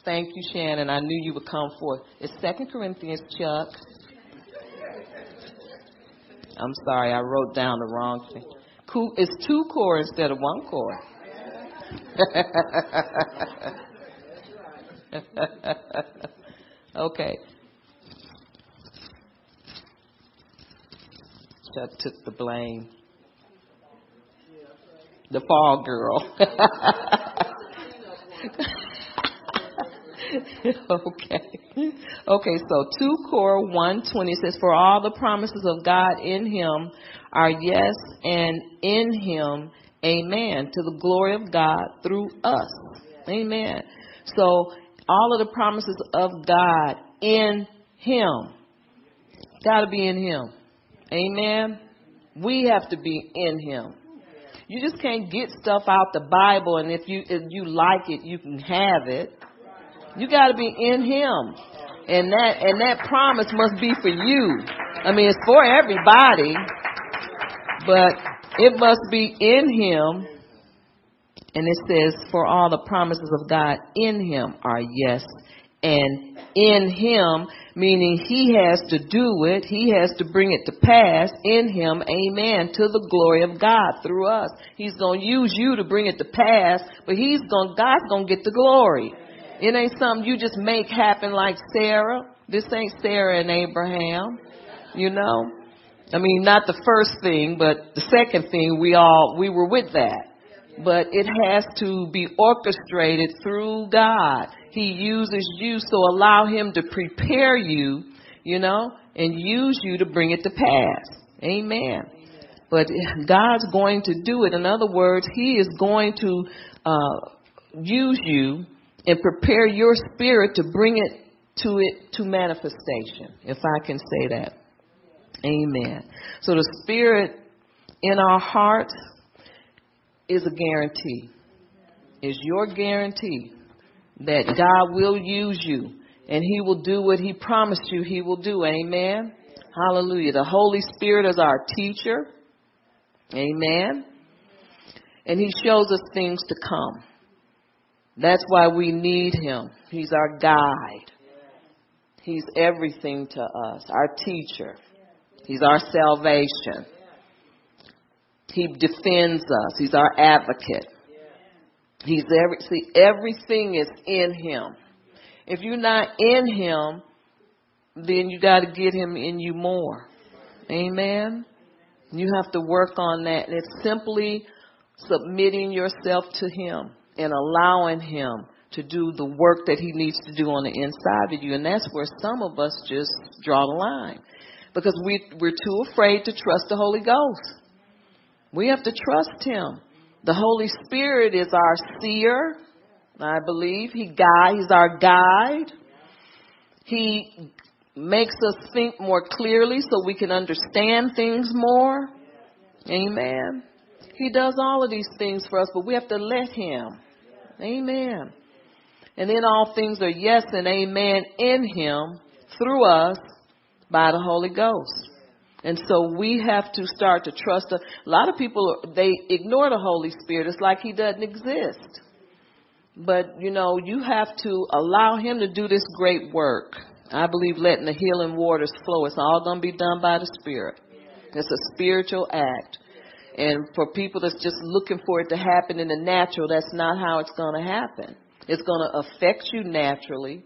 Thank you, Shannon. I knew you would come forth. It's Second Corinthians, Chuck. I'm sorry, I wrote down the wrong thing. It's two core instead of one core. okay. Chuck took the blame. The fall girl. okay. Okay, so 2 Core 120 says, For all the promises of God in him are yes, and in him, amen, to the glory of God through us. Amen. So, all of the promises of God in him. Got to be in him. Amen. We have to be in him. You just can't get stuff out the Bible and if you if you like it, you can have it. You got to be in him. And that and that promise must be for you. I mean, it's for everybody, but it must be in him. And it says, for all the promises of God in him are yes and in him, meaning he has to do it, he has to bring it to pass in him, amen, to the glory of God through us. He's going to use you to bring it to pass, but he's going, God's going to get the glory. It ain't something you just make happen like Sarah. This ain't Sarah and Abraham, you know. I mean, not the first thing, but the second thing, we all, we were with that but it has to be orchestrated through God. He uses you, so allow Him to prepare you, you know, and use you to bring it to pass. Amen. But God's going to do it. In other words, He is going to uh, use you and prepare your spirit to bring it to it to manifestation, if I can say that. Amen. So the spirit in our hearts is a guarantee. Is your guarantee that God will use you and He will do what He promised you He will do. Amen. Hallelujah. The Holy Spirit is our teacher. Amen. And He shows us things to come. That's why we need Him. He's our guide. He's everything to us, our teacher. He's our salvation. He defends us. He's our advocate. He's every, see, everything is in Him. If you're not in Him, then you got to get Him in you more. Amen. You have to work on that. And it's simply submitting yourself to Him and allowing Him to do the work that He needs to do on the inside of you. And that's where some of us just draw the line because we, we're too afraid to trust the Holy Ghost. We have to trust Him. The Holy Spirit is our seer, I believe. He guides, He's our guide. He makes us think more clearly so we can understand things more. Amen. He does all of these things for us, but we have to let Him. Amen. And then all things are yes and amen in Him through us by the Holy Ghost. And so we have to start to trust. A, a lot of people, they ignore the Holy Spirit. It's like He doesn't exist. But, you know, you have to allow Him to do this great work. I believe letting the healing waters flow. It's all going to be done by the Spirit. It's a spiritual act. And for people that's just looking for it to happen in the natural, that's not how it's going to happen. It's going to affect you naturally,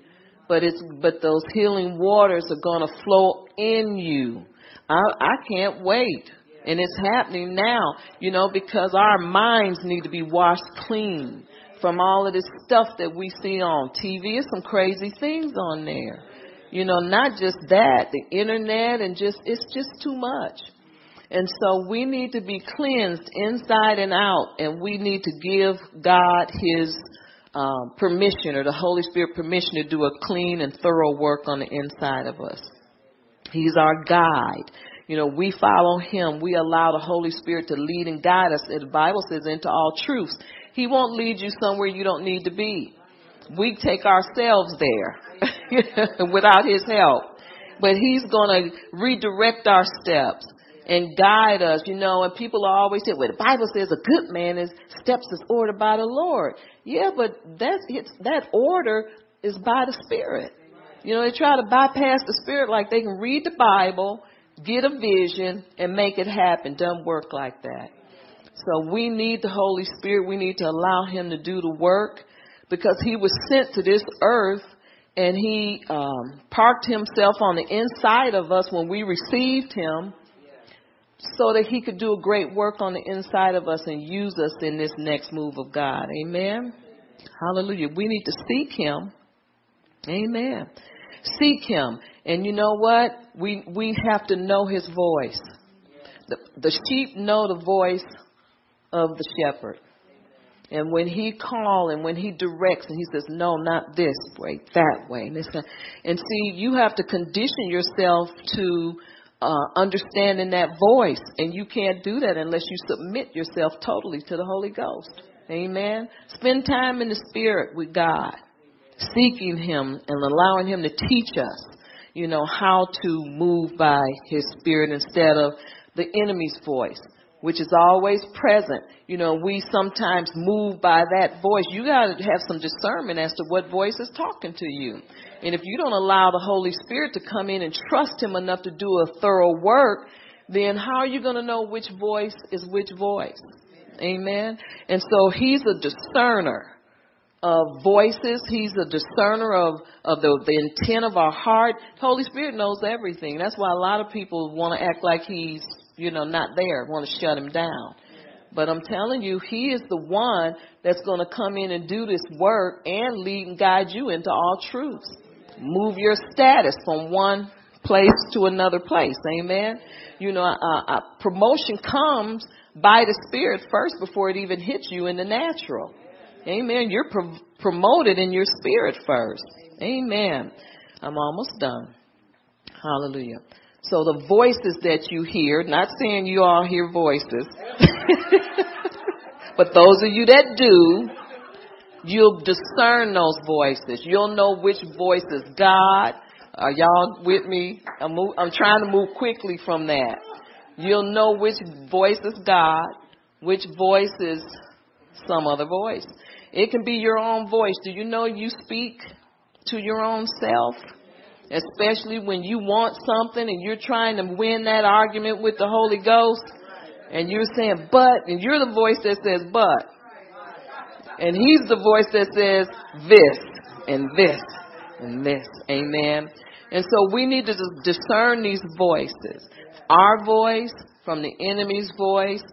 but it's but those healing waters are going to flow in you. I I can't wait. And it's happening now, you know, because our minds need to be washed clean from all of this stuff that we see on TV. There's some crazy things on there. You know, not just that, the internet and just, it's just too much. And so we need to be cleansed inside and out, and we need to give God His um, permission or the Holy Spirit permission to do a clean and thorough work on the inside of us. He's our guide. You know, we follow Him. We allow the Holy Spirit to lead and guide us. The Bible says into all truths. He won't lead you somewhere you don't need to be. We take ourselves there without His help. But He's going to redirect our steps and guide us, you know, and people are always saying, well, the Bible says a good man is steps is ordered by the Lord. Yeah, but that's it's that order is by the Spirit. You know, they try to bypass the Spirit like they can read the Bible, get a vision, and make it happen. Doesn't work like that. So we need the Holy Spirit. We need to allow Him to do the work because He was sent to this earth and He um, parked Himself on the inside of us when we received Him so that he could do a great work on the inside of us and use us in this next move of God. Amen. Hallelujah. We need to seek him. Amen. Seek him. And you know what? We we have to know his voice. The, the sheep know the voice of the shepherd. And when he calls and when he directs and he says, no, not this way, that way. And, and see, you have to condition yourself to uh, understanding that voice. And you can't do that unless you submit yourself totally to the Holy Ghost. Amen. Spend time in the Spirit with God, seeking Him and allowing Him to teach us, you know, how to move by His Spirit instead of the enemy's voice which is always present. You know, we sometimes move by that voice. You got to have some discernment as to what voice is talking to you. And if you don't allow the Holy Spirit to come in and trust Him enough to do a thorough work, then how are you going to know which voice is which voice? Amen. And so He's a discerner of voices. He's a discerner of, of the, the intent of our heart. The Holy Spirit knows everything. That's why a lot of people want to act like He's, you know, not there, want to shut Him down. But I'm telling you, He is the one that's going to come in and do this work and lead and guide you into all truths move your status from one place to another place. Amen. You know, uh, uh, promotion comes by the Spirit first before it even hits you in the natural. Amen. You're pro- promoted in your spirit first. Amen. I'm almost done. Hallelujah. So the voices that you hear, not saying you all hear voices, but those of you that do, You'll discern those voices. You'll know which voice is God. Are y'all with me? I'm, move, I'm trying to move quickly from that. You'll know which voice is God, which voice is some other voice. It can be your own voice. Do you know you speak to your own self? Especially when you want something and you're trying to win that argument with the Holy Ghost and you're saying, but, and you're the voice that says, but. And he's the voice that says this and this and this. Amen. And so we need to discern these voices. Our voice from the enemy's voice,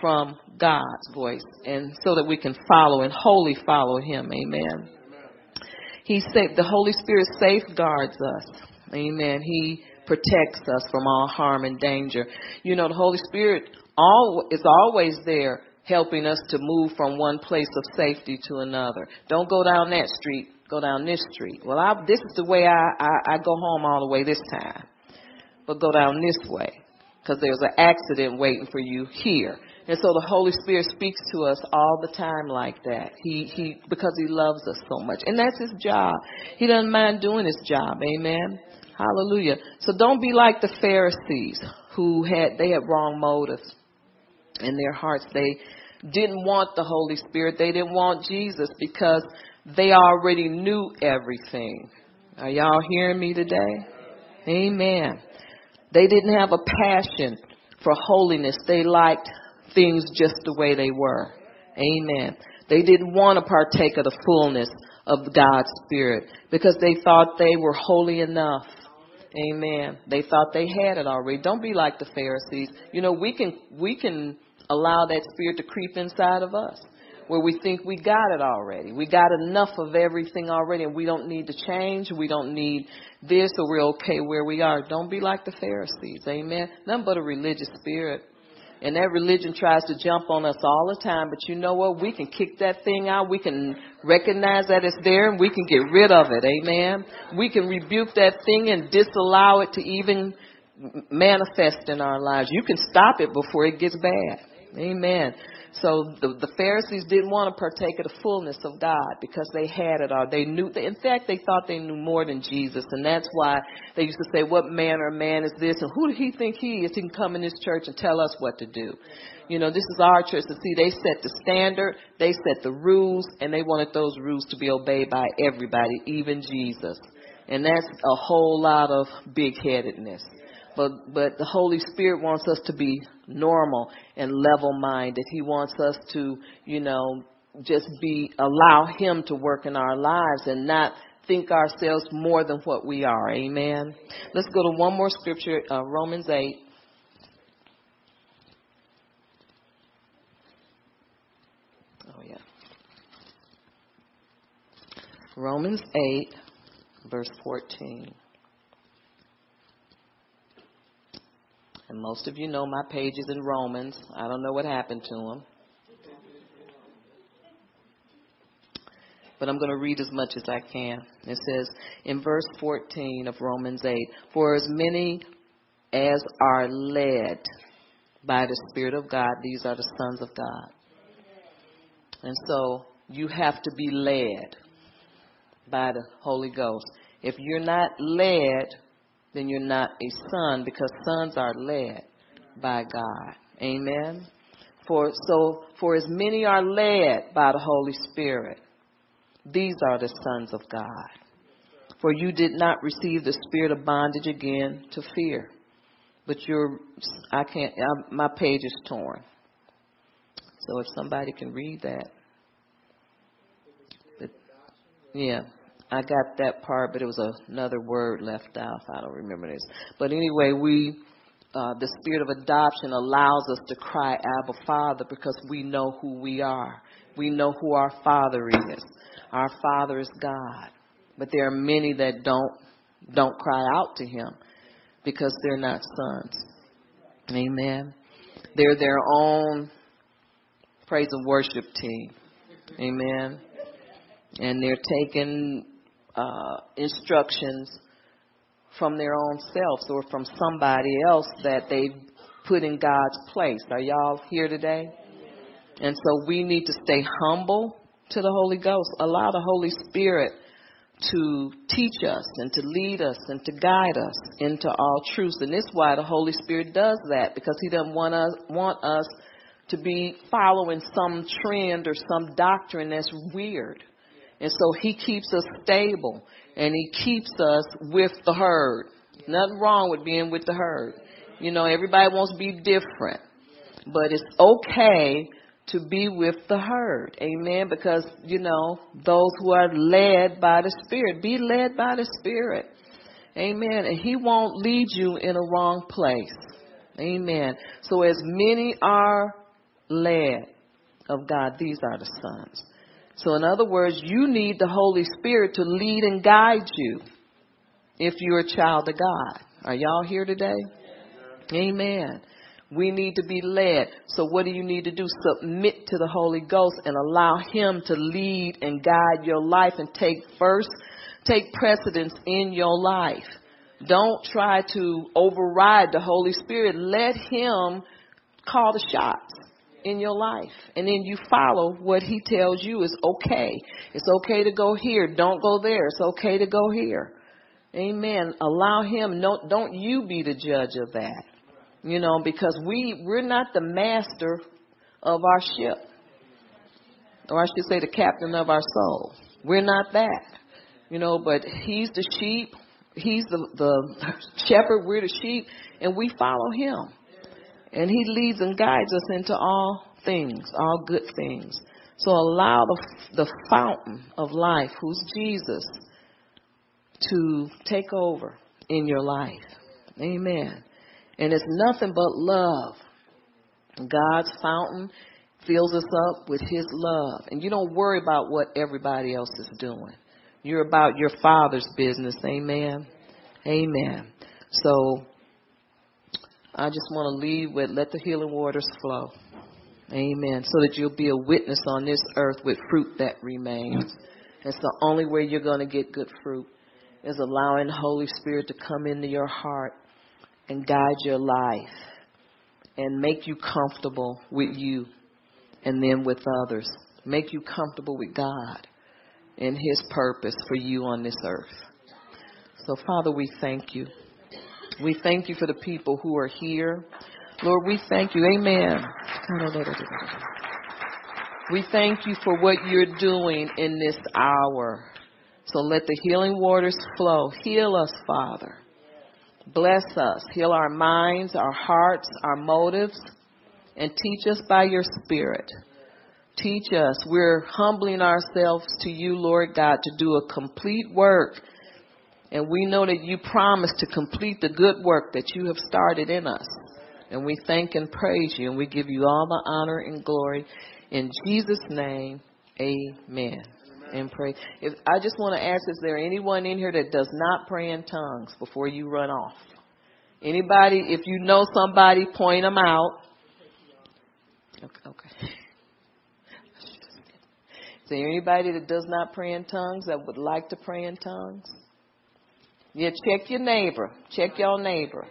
from God's voice. And so that we can follow and wholly follow him. Amen. He said the Holy Spirit safeguards us. Amen. He protects us from all harm and danger. You know, the Holy Spirit all, is always there helping us to move from one place of safety to another. Don't go down that street, go down this street. Well, I, this is the way I, I, I go home all the way this time. But go down this way because there's an accident waiting for you here. And so the Holy Spirit speaks to us all the time like that. He, he, because He loves us so much. And that's His job. He doesn't mind doing His job. Amen. Hallelujah. So don't be like the Pharisees who had, they had wrong motives in their hearts. They didn't want the Holy Spirit. They didn't want Jesus because they already knew everything. Are y'all hearing me today? Amen. They didn't have a passion for holiness. They liked things just the way they were. Amen. They didn't want to partake of the fullness of God's Spirit because they thought they were holy enough. Amen. They thought they had it already. Don't be like the Pharisees. You know, we can we can allow that spirit to creep inside of us where we think we got it already. We got enough of everything already and we don't need to change. We don't need this or we're okay where we are. Don't be like the Pharisees. Amen. Nothing but a religious spirit. And that religion tries to jump on us all the time, but you know what? We can kick that thing out. We can recognize that it's there and we can get rid of it. Amen. We can rebuke that thing and disallow it to even manifest in our lives. You can stop it before it gets bad. Amen. So the, the Pharisees didn't want to partake of the fullness of God because they had it all. They knew, in fact, they thought they knew more than Jesus. And that's why they used to say, what manner of man is this? And who do he think he is? He can come in this church and tell us what to do. You know, this is our church to see they set the standard, they set the rules, and they wanted those rules to be obeyed by everybody, even Jesus. And that's a whole lot of big headedness. But but the Holy Spirit wants us to be normal and level minded. He wants us to, you know, just be allow him to work in our lives and not think ourselves more than what we are. Amen. Let's go to one more scripture, uh, Romans 8. Oh yeah. Romans 8 verse 14. And most of you know my pages in Romans. I don't know what happened to them. But I'm going to read as much as I can. It says in verse 14 of Romans 8 For as many as are led by the Spirit of God, these are the sons of God. And so you have to be led by the Holy Ghost. If you're not led, then you're not a son because sons are led by God. Amen. For so for as many are led by the Holy Spirit, these are the sons of God. For you did not receive the spirit of bondage again to fear, but you're I can't I, my page is torn. So if somebody can read that, but, yeah. I got that part, but it was another word left out. I don't remember this. But anyway, we, uh, the spirit of adoption allows us to cry, Abba, Father, because we know who we are. We know who our Father is. Our Father is God. But there are many that don't, don't cry out to Him because they're not sons. Amen. They're their own praise and worship team. Amen. And they're taking uh, instructions from their own selves or from somebody else that they put in God's place. Are y'all here today? And so we need to stay humble to the Holy Ghost. Allow the Holy Spirit to teach us and to lead us and to guide us into all truths. And this why the Holy Spirit does that because He doesn't want us want us to be following some trend or some doctrine that's weird. And so he keeps us stable and he keeps us with the herd. Nothing wrong with being with the herd. You know, everybody wants to be different, but it's okay to be with the herd. Amen. Because, you know, those who are led by the Spirit, be led by the Spirit. Amen. And He won't lead you in a wrong place. Amen. So as many are led of God, these are the sons. So in other words, you need the Holy Spirit to lead and guide you if you're a child of God. Are y'all here today? Amen. We need to be led. So what do you need to do? Submit to the Holy Ghost and allow Him to lead and guide your life and take first, take precedence in your life. Don't try to override the Holy Spirit. Let Him call the shots in your life. And then you follow what He tells you is okay. It's okay to go here. Don't go there. It's okay to go here. Amen. Allow Him. No, don't you be the judge of that. You know, because we, we're not the master of our ship. Or I should say the captain of our soul. We're not that. You know, but he's the sheep. He's the, the shepherd. We're the sheep. And we follow him. And he leads and guides us into all things, all good things. So allow the, the fountain of life, who's Jesus, to take over in your life. Amen. And it's nothing but love. God's fountain fills us up with His love. And you don't worry about what everybody else is doing. You're about your Father's business. Amen. Amen. So I just want to leave with let the healing waters flow. Amen. So that you'll be a witness on this earth with fruit that remains. It's the only way you're going to get good fruit is allowing the Holy Spirit to come into your heart and guide your life and make you comfortable with you and then with others. Make you comfortable with God and His purpose for you on this earth. So, Father, we thank you. We thank you for the people who are here. Lord, we thank you. Amen. We thank you for what you're doing in this hour. So let the healing waters flow. Heal us, Father. Bless us. Heal our minds, our hearts, our motives, and teach us by your Spirit. Teach us. We're humbling ourselves to you, Lord God, to do a complete work. And we know that you promise to complete the good work that you have started in us. And we thank and praise you, and we give you all the honor and glory. In Jesus' name, amen and pray. If I just want to ask, is there anyone in here that does not pray in tongues before you run off? Anybody? If you know somebody, point them out. Okay. okay. Is there anybody that does not pray in tongues that would like to pray in tongues? Yeah, check your neighbor. Check your neighbor.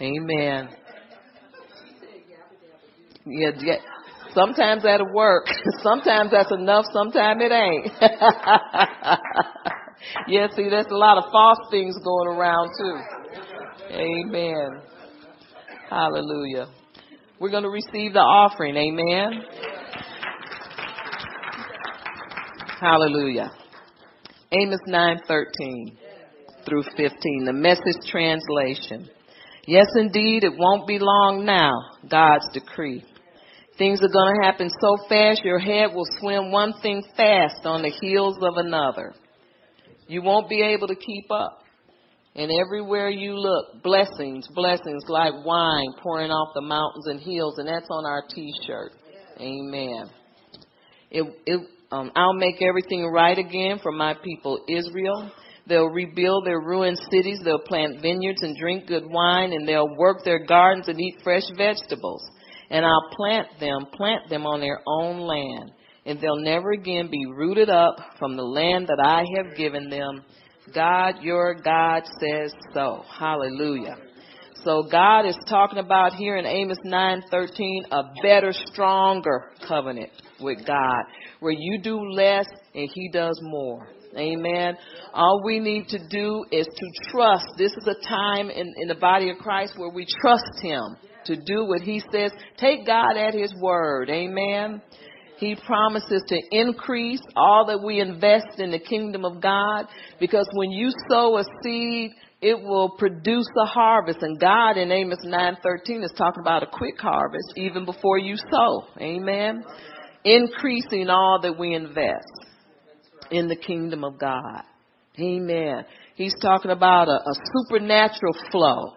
Amen. Yeah, yeah. Sometimes that'll work. Sometimes that's enough. Sometimes it ain't. yeah, see, there's a lot of false things going around too. Amen. Hallelujah. We're going to receive the offering. Amen. Hallelujah. Amos 9:13 through 15, the message translation. Yes, indeed, it won't be long now, God's decree. Things are going to happen so fast, your head will swim one thing fast on the heels of another. You won't be able to keep up. And everywhere you look, blessings, blessings like wine pouring off the mountains and hills, and that's on our t-shirt. Amen. It, it, um, I'll make everything right again for my people Israel. They'll rebuild their ruined cities. They'll plant vineyards and drink good wine, and they'll work their gardens and eat fresh vegetables and I'll plant them, plant them on their own land, and they'll never again be rooted up from the land that I have given them. God, your God says so. Hallelujah. So God is talking about here in Amos 9:13 a better, stronger covenant with God, where you do less and He does more. Amen. All we need to do is to trust. This is a time in, in the body of Christ where we trust Him to do what he says. Take God at his word. Amen. He promises to increase all that we invest in the kingdom of God because when you sow a seed, it will produce a harvest. And God in Amos 9:13 is talking about a quick harvest even before you sow. Amen. Increasing all that we invest. in the kingdom of God. Amen. He's talking about a, a supernatural flow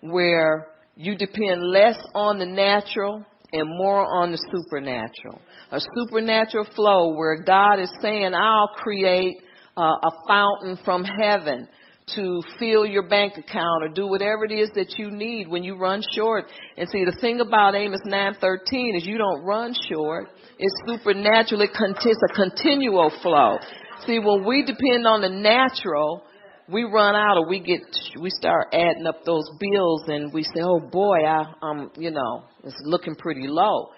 where you depend less on the natural and more on the supernatural. A supernatural flow where God is saying, I'll create uh, a fountain from heaven to fill your bank account or do whatever it is that you need when you run short. And see, the thing about Amos 9:13 is you don't run short. It's supernatural. It contains a continual flow. See, when we depend on the natural, we run out or we get we start adding up those bills and we say, "Oh boy, I um, you know, it's looking pretty low."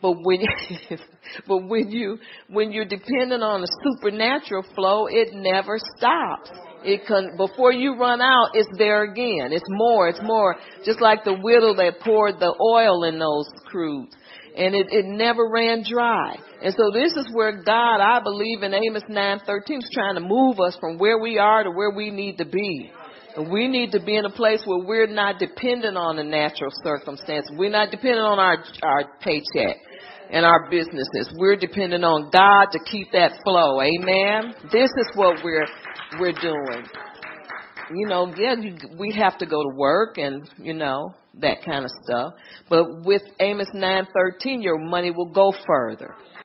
But when but when you when you're dependent on the supernatural flow, it never stops. It can before you run out, it's there again. It's more. It's more. Just like the widow that poured the oil in those cruse, and it it never ran dry. And so this is where God, I believe in Amos 9:13, is trying to move us from where we are to where we need to be. And we need to be in a place where we're not dependent on the natural circumstances. We're not dependent on our our paycheck and our businesses. We're dependent on God to keep that flow. Amen. This is what we're we're doing. You know, yeah, you, we have to go to work and you know that kind of stuff. But with Amos 9:13, your money will go further.